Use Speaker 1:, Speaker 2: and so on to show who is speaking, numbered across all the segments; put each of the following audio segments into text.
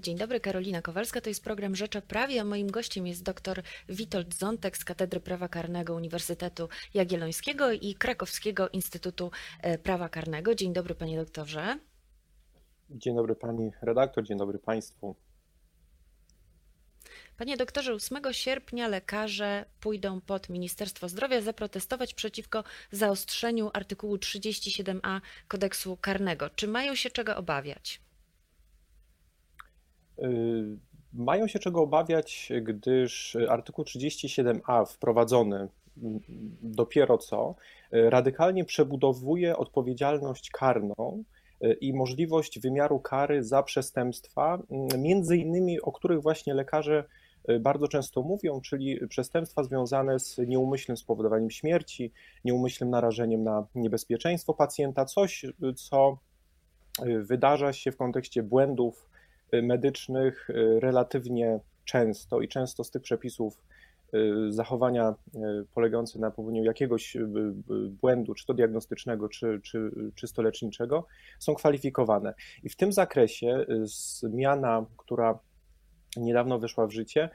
Speaker 1: Dzień dobry, Karolina Kowalska. To jest program Rzecz o Prawie, a moim gościem jest dr Witold Zontek z Katedry Prawa Karnego Uniwersytetu Jagiellońskiego i Krakowskiego Instytutu e, Prawa Karnego. Dzień dobry, panie doktorze.
Speaker 2: Dzień dobry pani redaktor, dzień dobry państwu.
Speaker 1: Panie doktorze, 8 sierpnia lekarze pójdą pod Ministerstwo Zdrowia zaprotestować przeciwko zaostrzeniu artykułu 37a kodeksu karnego. Czy mają się czego obawiać?
Speaker 2: Y, mają się czego obawiać, gdyż artykuł 37a wprowadzony dopiero co y, radykalnie przebudowuje odpowiedzialność karną y, i możliwość wymiaru kary za przestępstwa, między innymi o których właśnie lekarze bardzo często mówią, czyli przestępstwa związane z nieumyślnym spowodowaniem śmierci, nieumyślnym narażeniem na niebezpieczeństwo pacjenta, coś, co wydarza się w kontekście błędów medycznych y, relatywnie często i często z tych przepisów y, zachowania y, polegające na popełnieniu jakiegoś błędu, czy to diagnostycznego, czy, czy czysto leczniczego, są kwalifikowane. I w tym zakresie zmiana, która niedawno weszła w życie,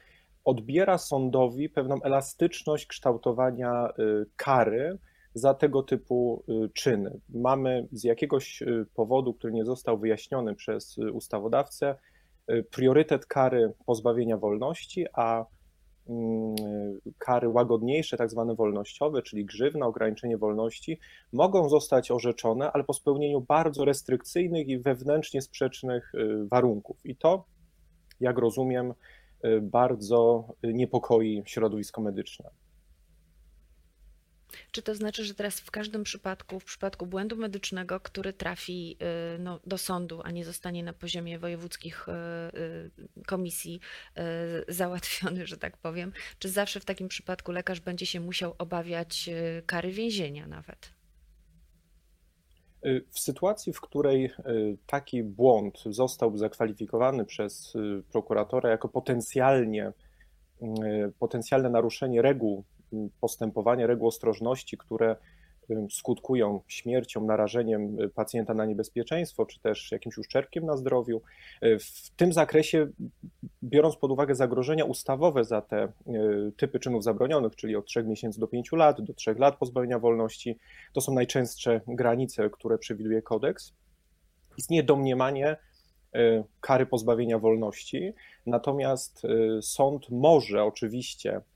Speaker 2: odbiera sądowi pewną elastyczność kształtowania kary za tego typu czyny. Mamy z jakiegoś powodu, który nie został wyjaśniony przez ustawodawcę, priorytet kary pozbawienia wolności, a mm, kary łagodniejsze, tak zwane wolnościowe, czyli grzywna, ograniczenie wolności, mogą zostać orzeczone, ale po spełnieniu bardzo restrykcyjnych i wewnętrznie sprzecznych warunków. I to, jak rozumiem, bardzo niepokoi środowisko medyczne.
Speaker 1: Czy to znaczy, że teraz w każdym przypadku, w przypadku błędu medycznego, który trafi y, no, do sądu, a nie zostanie na poziomie wojewódzkich y, y, komisji załatwiony, że tak powiem, czy zawsze w takim przypadku lekarz będzie się musiał obawiać kary więzienia nawet?
Speaker 2: W sytuacji, w której taki błąd zostałby zakwalifikowany przez prokuratora jako potencjalnie, potencjalne naruszenie reguł postępowania, reguł ostrożności, które skutkują śmiercią, narażeniem y, pacjenta na niebezpieczeństwo, czy też jakimś uszczerbkiem na zdrowiu. Y, w tym zakresie, biorąc pod uwagę zagrożenia ustawowe za te y, typy czynów zabronionych, czyli od 3 miesięcy do 5 lat, do 3 lat pozbawienia wolności, to są najczęstsze granice, które przewiduje kodeks. Istnieje domniemanie kary pozbawienia wolności, natomiast sąd może oczywiście E,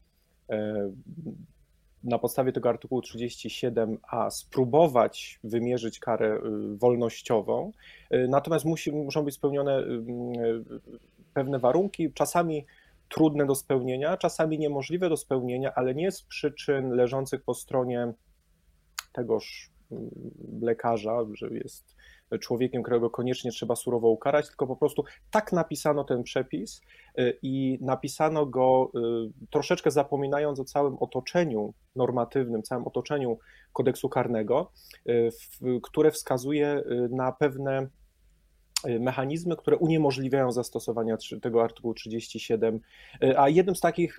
Speaker 2: na podstawie tego artykułu 37a spróbować wymierzyć karę y, wolnościową, y, natomiast musi, muszą być spełnione y, pewne warunki, czasami trudne do spełnienia, czasami niemożliwe do spełnienia, ale nie z przyczyn leżących po stronie tegoż lekarza, że jest człowiekiem, którego koniecznie trzeba surowo ukarać, tylko po prostu tak napisano ten przepis y, i napisano go y, troszeczkę zapominając o całym otoczeniu normatywnym, całym otoczeniu kodeksu karnego, y, które wskazuje na pewne mechanizmy, które uniemożliwiają zastosowania tego artykułu 37. A jednym z takich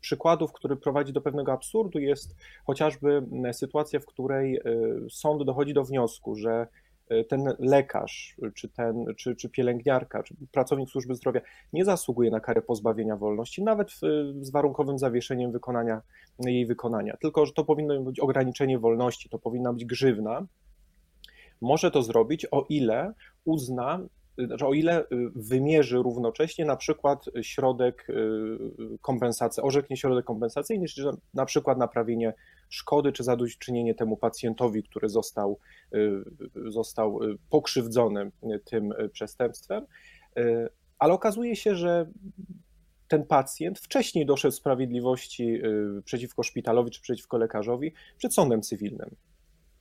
Speaker 2: przykładów, który prowadzi do pewnego absurdu, jest chociażby sytuacja, w której sąd dochodzi do wniosku, że ten lekarz, czy, ten, czy, czy pielęgniarka, czy pracownik służby zdrowia nie zasługuje na karę pozbawienia wolności, nawet w, z warunkowym zawieszeniem wykonania, jej wykonania, tylko że to powinno być ograniczenie wolności, to powinna być grzywna. Może to zrobić, o ile uzna, znaczy o ile wymierzy równocześnie na przykład środek y, kompensacji, orzeknie środek kompensacyjny, czyli na przykład naprawienie szkody czy zadośćuczynienie temu pacjentowi, który został, y, został y, pokrzywdzony tym przestępstwem. Ale okazuje się, że ten pacjent wcześniej doszedł sprawiedliwości przeciwko szpitalowi czy przeciwko lekarzowi przed sądem cywilnym.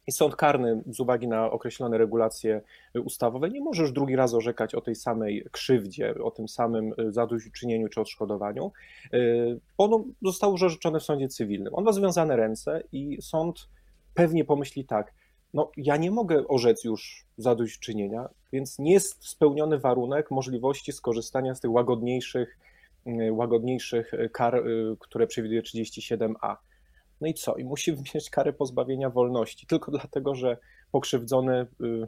Speaker 2: I sąd karny, z uwagi na określone regulacje ustawowe, nie może już drugi raz orzekać o tej samej krzywdzie, o tym samym y, zadośćuczynieniu czy odszkodowaniu, y, ono zostało już orzeczone w sądzie cywilnym. On ma związane ręce i sąd pewnie pomyśli tak, no ja nie mogę orzec już zadośćuczynienia, więc nie jest spełniony warunek możliwości skorzystania z tych łagodniejszych, y, łagodniejszych kar, które przewiduje 37a. No i co? I musi mieć karę pozbawienia wolności, tylko dlatego, że pokrzywdzony y,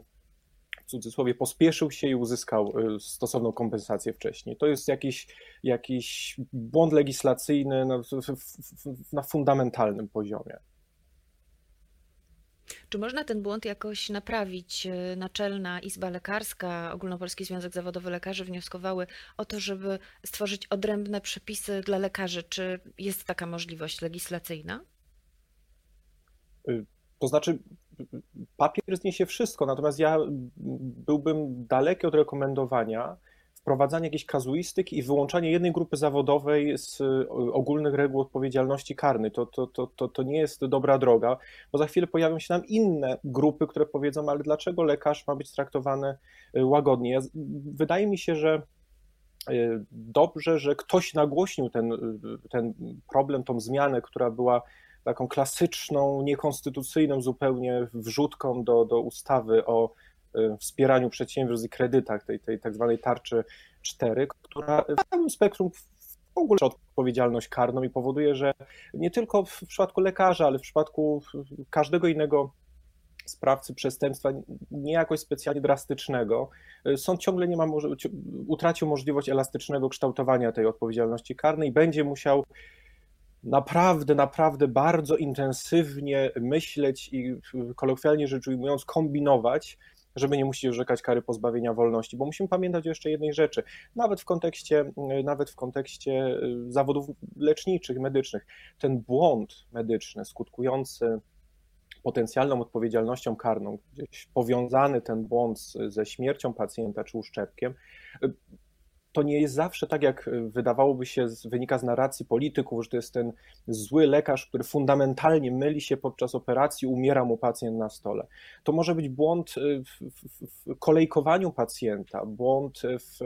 Speaker 2: w cudzysłowie pospieszył się i uzyskał stosowną kompensację wcześniej. To jest jakiś, jakiś błąd legislacyjny na, na fundamentalnym poziomie.
Speaker 1: Czy można ten błąd jakoś naprawić? Naczelna Izba Lekarska, Ogólnopolski Związek Zawodowy Lekarzy wnioskowały o to, żeby stworzyć odrębne przepisy dla lekarzy. Czy jest taka możliwość legislacyjna?
Speaker 2: Y, to znaczy, papier zniesie wszystko, natomiast ja byłbym daleki od rekomendowania wprowadzania jakiejś kazuistyki i wyłączanie jednej grupy zawodowej z y, ogólnych reguł odpowiedzialności karnej. To, to, to, to, to nie jest dobra droga, bo za chwilę pojawią się nam inne grupy, które powiedzą, ale dlaczego lekarz ma być traktowany y, łagodnie? Wydaje mi się, że dobrze, że ktoś nagłośnił ten, ten problem, tą zmianę, która była taką klasyczną, niekonstytucyjną zupełnie wrzutką do, do ustawy o Y, wspieraniu przedsiębiorstw i kredytach, tej, tej tak zwanej tarczy 4, która w całym spektrum w ogóle odpowiedzialność karną i powoduje, że nie tylko w przypadku lekarza, ale w przypadku każdego innego sprawcy przestępstwa, nie jakoś specjalnie drastycznego, y, sąd ciągle nie ma, utracił możliwość elastycznego kształtowania tej odpowiedzialności karnej i będzie musiał naprawdę, naprawdę bardzo intensywnie myśleć i kolokwialnie rzecz ujmując, kombinować, żeby nie musieć orzekać kary pozbawienia wolności, bo musimy pamiętać jeszcze jednej rzeczy, nawet w kontekście, nawet w kontekście y, zawodów leczniczych, medycznych, ten błąd medyczny skutkujący potencjalną odpowiedzialnością karną, gdzieś powiązany ten błąd ze śmiercią pacjenta czy uszczepkiem, y, to nie jest zawsze tak, jak y, wydawałoby się, wynika z narracji polityków, że to jest ten zły lekarz, który fundamentalnie myli się podczas operacji, umiera mu pacjent na stole. To może być błąd y, w, w, w kolejkowaniu pacjenta, błąd w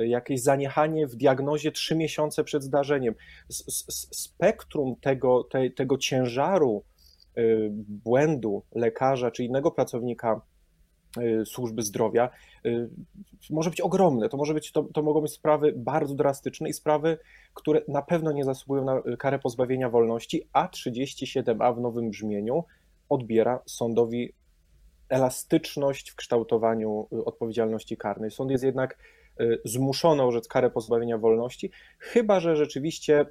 Speaker 2: y, jakieś zaniechanie w diagnozie trzy miesiące przed zdarzeniem. Spektrum tego, te, tego ciężaru błędu lekarza czy innego pracownika służby zdrowia y, może być ogromne. To, może być, to, to mogą być sprawy bardzo drastyczne i sprawy, które na pewno nie zasługują na karę pozbawienia wolności, a 37a w nowym brzmieniu odbiera sądowi elastyczność w kształtowaniu y, odpowiedzialności karnej. Sąd jest jednak zmuszony orzec karę pozbawienia wolności, chyba że rzeczywiście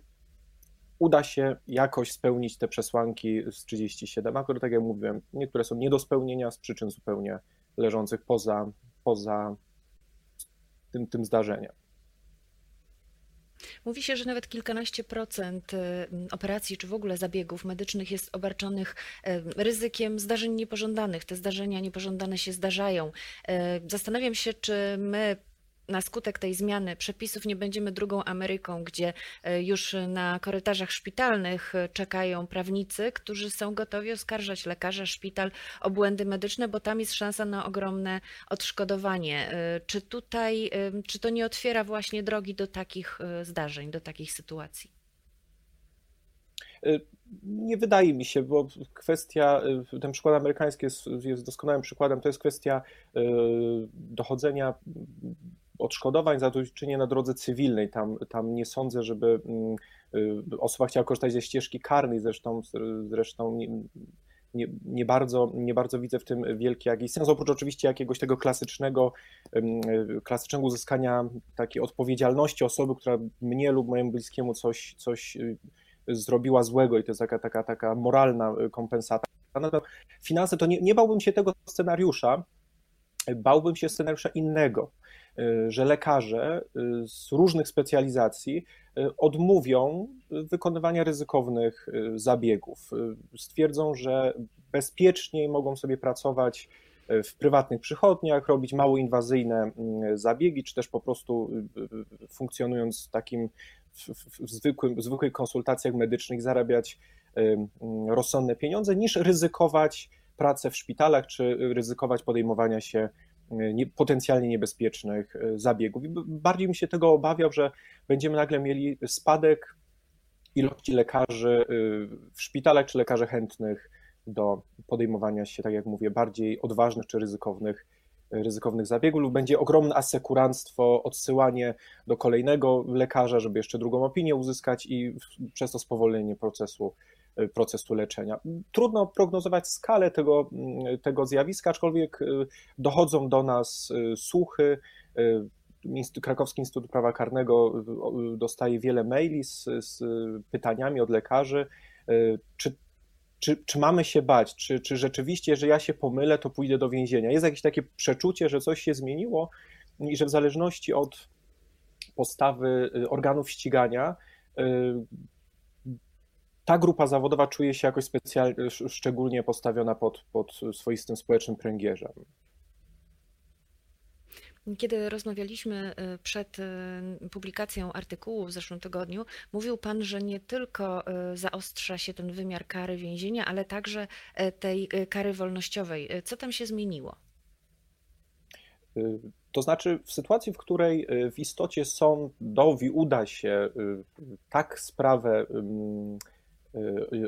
Speaker 2: uda się jakoś spełnić te przesłanki z 37, a które, tak jak mówiłem, niektóre są nie do spełnienia z przyczyn zupełnie leżących poza, poza tym, tym zdarzeniem.
Speaker 1: Mówi się, że nawet kilkanaście procent y, operacji czy w ogóle zabiegów medycznych jest obarczonych y, ryzykiem zdarzeń niepożądanych. Te zdarzenia niepożądane się zdarzają. Y, zastanawiam się, czy my na skutek tej zmiany przepisów nie będziemy drugą Ameryką, gdzie e, już na korytarzach szpitalnych e, czekają prawnicy, którzy są gotowi oskarżać lekarza, szpital o błędy medyczne, bo tam jest szansa na ogromne odszkodowanie. E, czy tutaj, czy to nie otwiera właśnie drogi do takich zdarzeń, do takich sytuacji?
Speaker 2: Nie wydaje mi się, bo kwestia, ten przykład amerykański jest, jest doskonałym przykładem, to jest kwestia dochodzenia odszkodowań za zadośćuczynienia na drodze cywilnej. Tam, tam nie sądzę, żeby mm, y, osoba chciała korzystać ze ścieżki karnej, zresztą, zresztą nie, nie, nie, bardzo, nie bardzo widzę w tym wielki jakiś sens, oprócz oczywiście jakiegoś tego klasycznego, y, klasycznego uzyskania takiej odpowiedzialności osoby, która mnie lub mojemu bliskiemu coś, coś y, zrobiła złego i to jest taka, taka, taka moralna kompensata. Natomiast finanse to nie, nie bałbym się tego scenariusza, bałbym się scenariusza innego, że lekarze y, z różnych specjalizacji y, odmówią wykonywania ryzykownych zabiegów. Stwierdzą, że bezpieczniej mogą sobie pracować w prywatnych przychodniach, robić mało inwazyjne mm, zabiegi, czy też po prostu funkcjonując w takim w, zwykłym, w zwykłych konsultacjach medycznych zarabiać mm, rozsądne pieniądze, niż ryzykować pracę w szpitalach, czy ryzykować podejmowania się nie, potencjalnie niebezpiecznych e, zabiegów. Bardziej mi się tego obawiał, że będziemy nagle mieli spadek ilości lekarzy e, w szpitalach, czy lekarzy chętnych do podejmowania się, tak jak mówię, bardziej odważnych czy ryzykownych, ryzykownych zabiegów, lub będzie ogromne asekuranstwo, odsyłanie do kolejnego lekarza, żeby jeszcze drugą opinię uzyskać i przez to spowolnienie procesu procesu leczenia. Trudno prognozować skalę tego, tego zjawiska, aczkolwiek dochodzą do nas słuchy. Krakowski Instytut Prawa Karnego dostaje wiele maili z, z pytaniami od lekarzy, czy czy, czy mamy się bać, czy, czy rzeczywiście, że ja się pomylę, to pójdę do więzienia. Jest jakieś takie przeczucie, że coś się zmieniło i że w zależności od postawy y, organów ścigania, y, ta grupa zawodowa czuje się jakoś specjalnie, szczególnie postawiona pod, pod swoistym społecznym pręgierzem.
Speaker 1: Kiedy rozmawialiśmy y, przed y, publikacją artykułu w zeszłym tygodniu, mówił Pan, że nie tylko y, zaostrza się ten wymiar kary więzienia, ale także tej kary wolnościowej. Co tam się zmieniło?
Speaker 2: To znaczy, w sytuacji, w której w istocie sądowi uda się tak sprawę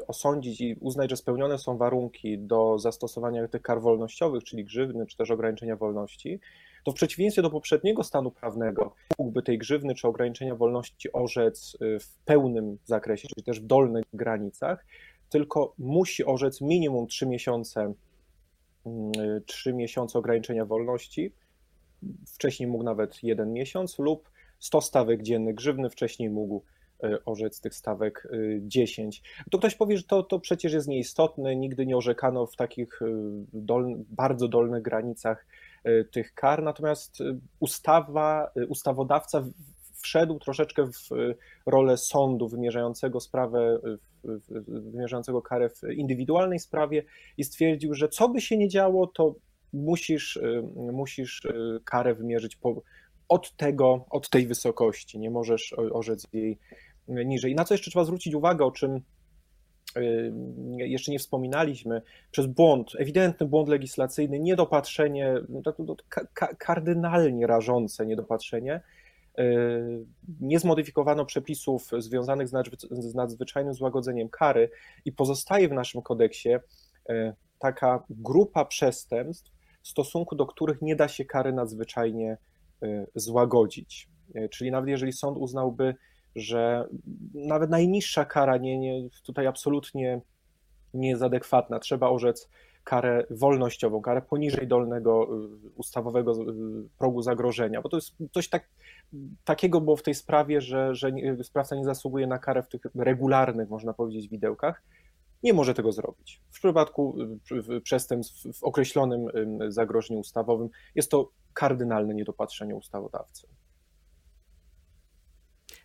Speaker 2: osądzić i uznać, że spełnione są warunki do zastosowania tych kar wolnościowych, czyli grzywny, czy też ograniczenia wolności, to w przeciwieństwie do poprzedniego stanu prawnego mógłby tej grzywny czy ograniczenia wolności orzec y, w pełnym zakresie, czyli też w dolnych granicach, tylko musi orzec minimum 3 miesiące, 3 mm, miesiące ograniczenia wolności, wcześniej mógł nawet jeden miesiąc lub 100 stawek dziennych grzywny, wcześniej mógł y, orzec tych stawek 10. Y, to ktoś powie, że to, to przecież jest nieistotne, nigdy nie orzekano w takich dol, bardzo dolnych granicach tych kar, natomiast ustawa, ustawodawca wszedł troszeczkę w rolę sądu wymierzającego sprawę, wymierzającego karę w indywidualnej sprawie i stwierdził, że co by się nie działo, to musisz, musisz karę wymierzyć po, od tego, od tej wysokości, nie możesz orzec jej niżej. I na co jeszcze trzeba zwrócić uwagę, o czym Y, jeszcze nie wspominaliśmy, przez błąd, ewidentny błąd legislacyjny, niedopatrzenie, no tak, kardynalnie rażące niedopatrzenie, y, nie zmodyfikowano przepisów związanych z nadzwyczajnym złagodzeniem kary i pozostaje w naszym kodeksie y, taka grupa przestępstw, w stosunku do których nie da się kary nadzwyczajnie złagodzić. Czyli nawet jeżeli sąd uznałby że nawet najniższa kara nie, nie, tutaj absolutnie nie jest adekwatna. Trzeba orzec karę wolnościową, karę poniżej dolnego y, ustawowego y, progu zagrożenia, bo to jest coś tak, takiego było w tej sprawie, że, że sprawca nie zasługuje na karę w tych regularnych, można powiedzieć, widełkach. Nie może tego zrobić. W przypadku y, przestępstw w określonym zagrożeniu ustawowym jest to kardynalne niedopatrzenie ustawodawcy.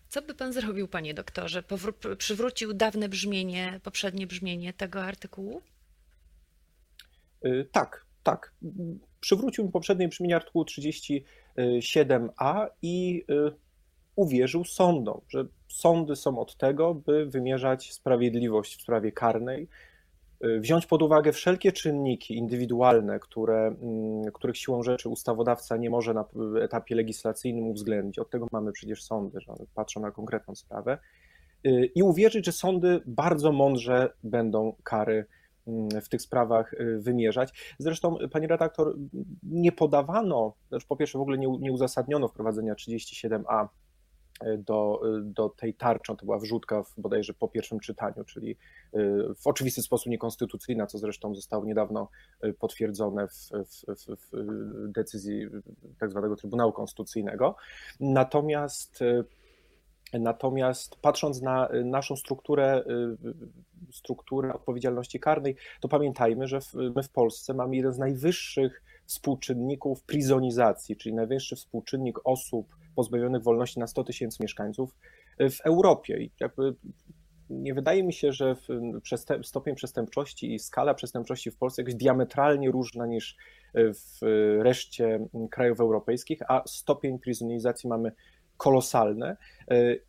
Speaker 1: Co by pan zrobił, panie doktorze? Powró- przywrócił dawne brzmienie, poprzednie brzmienie tego artykułu?
Speaker 2: Y, tak, tak. Przywrócił poprzednie brzmienie artykułu 37a i y, uwierzył sądom, że sądy są od tego, by wymierzać sprawiedliwość w sprawie karnej, wziąć pod uwagę wszelkie czynniki indywidualne, które, mm, których siłą rzeczy ustawodawca nie może na etapie legislacyjnym uwzględnić. Od tego mamy przecież sądy, że one patrzą na konkretną sprawę. Y, I uwierzyć, że sądy bardzo mądrze będą kary mm, w tych sprawach y, wymierzać. Zresztą, pani redaktor, nie podawano, znaczy po pierwsze w ogóle nie, nie uzasadniono wprowadzenia 37a do, do tej tarczy. To była wrzutka w, bodajże po pierwszym czytaniu, czyli y, w oczywisty sposób niekonstytucyjna, co zresztą zostało niedawno y, potwierdzone w, w, w decyzji tak zwanego Trybunału Konstytucyjnego. Natomiast y, Natomiast patrząc na naszą strukturę, strukturę odpowiedzialności karnej, to pamiętajmy, że my w Polsce mamy jeden z najwyższych współczynników prizonizacji, czyli najwyższy współczynnik osób pozbawionych wolności na 100 tysięcy mieszkańców w Europie. I jakby nie wydaje mi się, że stopień przestępczości i skala przestępczości w Polsce jest diametralnie różna niż w reszcie krajów europejskich, a stopień prizonizacji mamy kolosalne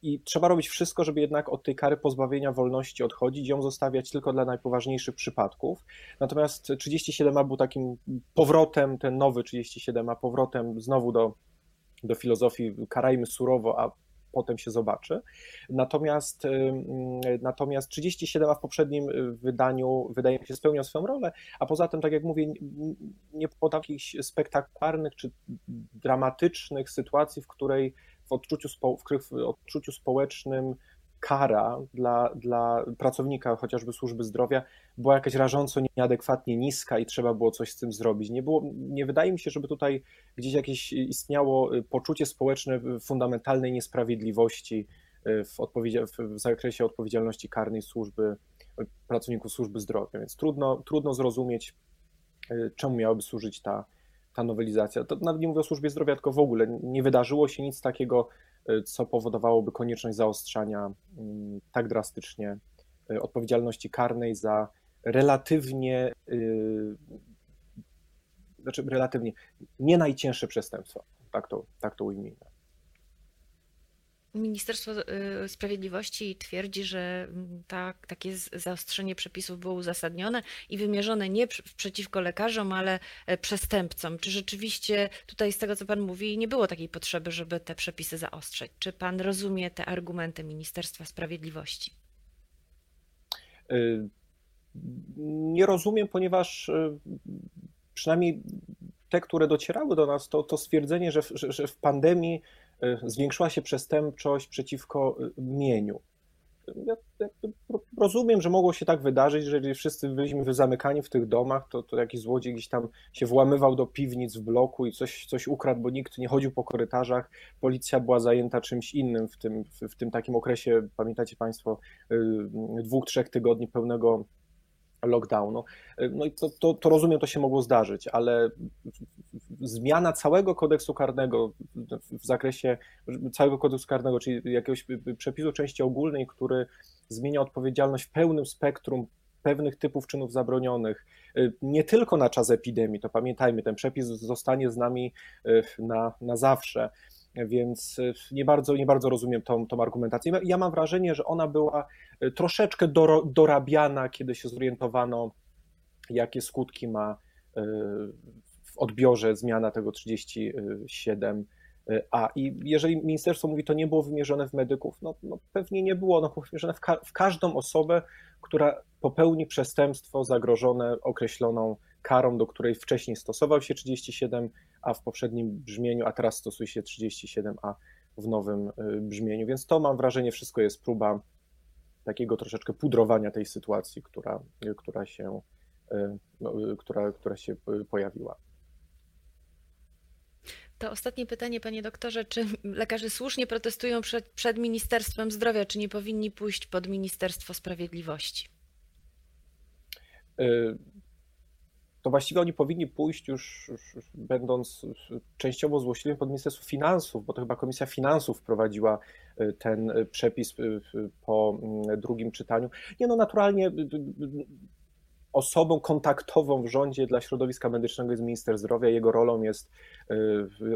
Speaker 2: i trzeba robić wszystko, żeby jednak od tej kary pozbawienia wolności odchodzić, ją zostawiać tylko dla najpoważniejszych przypadków. Natomiast 37a był takim powrotem, ten nowy 37a powrotem znowu do do filozofii karajmy surowo, a potem się zobaczy. Natomiast, natomiast 37 w poprzednim wydaniu wydaje mi się spełniał swoją rolę, a poza tym, tak jak mówię, nie podał jakichś spektakularnych czy dramatycznych sytuacji, w której w odczuciu, spo, w odczuciu społecznym kara dla, dla pracownika chociażby służby zdrowia była jakaś rażąco nieadekwatnie niska i trzeba było coś z tym zrobić. Nie, było, nie wydaje mi się, żeby tutaj gdzieś jakieś istniało poczucie społeczne fundamentalnej niesprawiedliwości w, w zakresie odpowiedzialności karnej służby, pracowników służby zdrowia, więc trudno, trudno zrozumieć, czemu miałaby służyć ta, ta nowelizacja. To nawet nie mówię o służbie zdrowia, tylko w ogóle nie wydarzyło się nic takiego, y, co powodowałoby konieczność zaostrzania mm, tak drastycznie y, odpowiedzialności karnej za relatywnie, y, znaczy relatywnie nie najcięższe przestępstwa. Tak to, tak to ujmijmy.
Speaker 1: Ministerstwo y, Sprawiedliwości twierdzi, że mm, ta, takie zaostrzenie przepisów było uzasadnione i wymierzone nie przeciwko lekarzom, ale e, przestępcom. Czy rzeczywiście tutaj z tego, co Pan mówi, nie było takiej potrzeby, żeby te przepisy zaostrzeć? Czy Pan rozumie te argumenty Ministerstwa Sprawiedliwości?
Speaker 2: Y, nie rozumiem, ponieważ y, przynajmniej te, które docierały do nas, to, to stwierdzenie, że, że, że w pandemii zwiększyła się przestępczość przeciwko y, mieniu. Ja rozumiem, że mogło się tak wydarzyć, że jeżeli wszyscy byliśmy zamykani w tych domach, to, to jakiś złodziej gdzieś tam się włamywał do piwnic w bloku i coś, coś ukradł, bo nikt nie chodził po korytarzach. Policja była zajęta czymś innym w tym, w, w tym takim okresie, pamiętacie Państwo, y, dwóch, trzech tygodni pełnego lockdownu. No i to, to, to, rozumiem, to się mogło zdarzyć, ale zmiana całego kodeksu karnego w zakresie całego kodeksu karnego, czyli jakiegoś przepisu części ogólnej, który zmienia odpowiedzialność w pełnym spektrum pewnych typów czynów zabronionych, nie tylko na czas epidemii, to pamiętajmy, ten przepis zostanie z nami na, na zawsze więc nie bardzo, nie bardzo rozumiem tą, tą argumentację. Ja mam wrażenie, że ona była troszeczkę dorabiana, kiedy się zorientowano, jakie skutki ma e, w odbiorze zmiana tego 37 a i jeżeli ministerstwo mówi, to nie było wymierzone w medyków, no, no pewnie nie było, ono było wymierzone w, ka w, każdą osobę, która popełni przestępstwo zagrożone określoną karą, do której wcześniej stosował się 37, a w poprzednim brzmieniu, a teraz stosuje się 37a w nowym y, brzmieniu. Więc to mam wrażenie, wszystko jest próba takiego troszeczkę pudrowania tej sytuacji, która, która, się, y, no, y, która, która się pojawiła.
Speaker 1: To ostatnie pytanie, panie doktorze. Czy lekarze słusznie protestują przed, przed Ministerstwem Zdrowia? Czy nie powinni pójść pod Ministerstwo Sprawiedliwości?
Speaker 2: To właściwie oni powinni pójść już, już, będąc częściowo złośliwym pod Ministerstwo Finansów, bo to chyba Komisja Finansów wprowadziła y, ten y, przepis y, po mm, drugim czytaniu. Nie no, naturalnie osobą kontaktową w rządzie dla środowiska medycznego jest minister zdrowia. Jego rolą jest,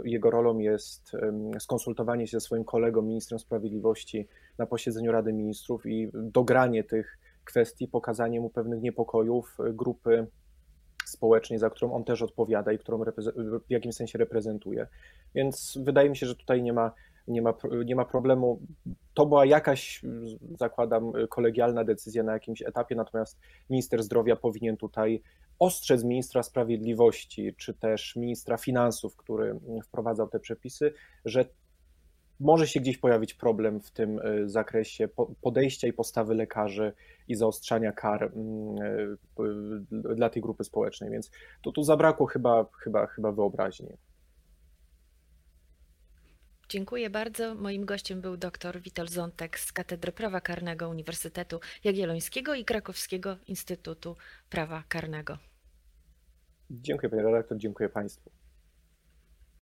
Speaker 2: jego rolą jest skonsultowanie się ze swoim kolegą, ministrem sprawiedliwości na posiedzeniu Rady Ministrów i dogranie tych kwestii, pokazanie mu pewnych niepokojów grupy społecznej, za którą on też odpowiada i którą w jakimś sensie reprezentuje. Więc wydaje mi się, że tutaj nie ma, nie ma, nie ma problemu. To była jakaś, zakładam, kolegialna decyzja na jakimś etapie, natomiast minister zdrowia powinien tutaj ostrzec ministra sprawiedliwości, czy też ministra finansów, który wprowadzał te przepisy, że może się gdzieś pojawić problem w tym e, zakresie podejścia i postawy lekarzy i zaostrzania kar mm, e, dla tej grupy społecznej, więc to tu zabrakło chyba, chyba, chyba wyobraźni.
Speaker 1: Dziękuję bardzo. Moim gościem był dr Witold Zontek z Katedry Prawa Karnego Uniwersytetu Jagiellońskiego i Krakowskiego Instytutu Prawa Karnego.
Speaker 2: Dziękuję panie redaktor, dziękuję państwu.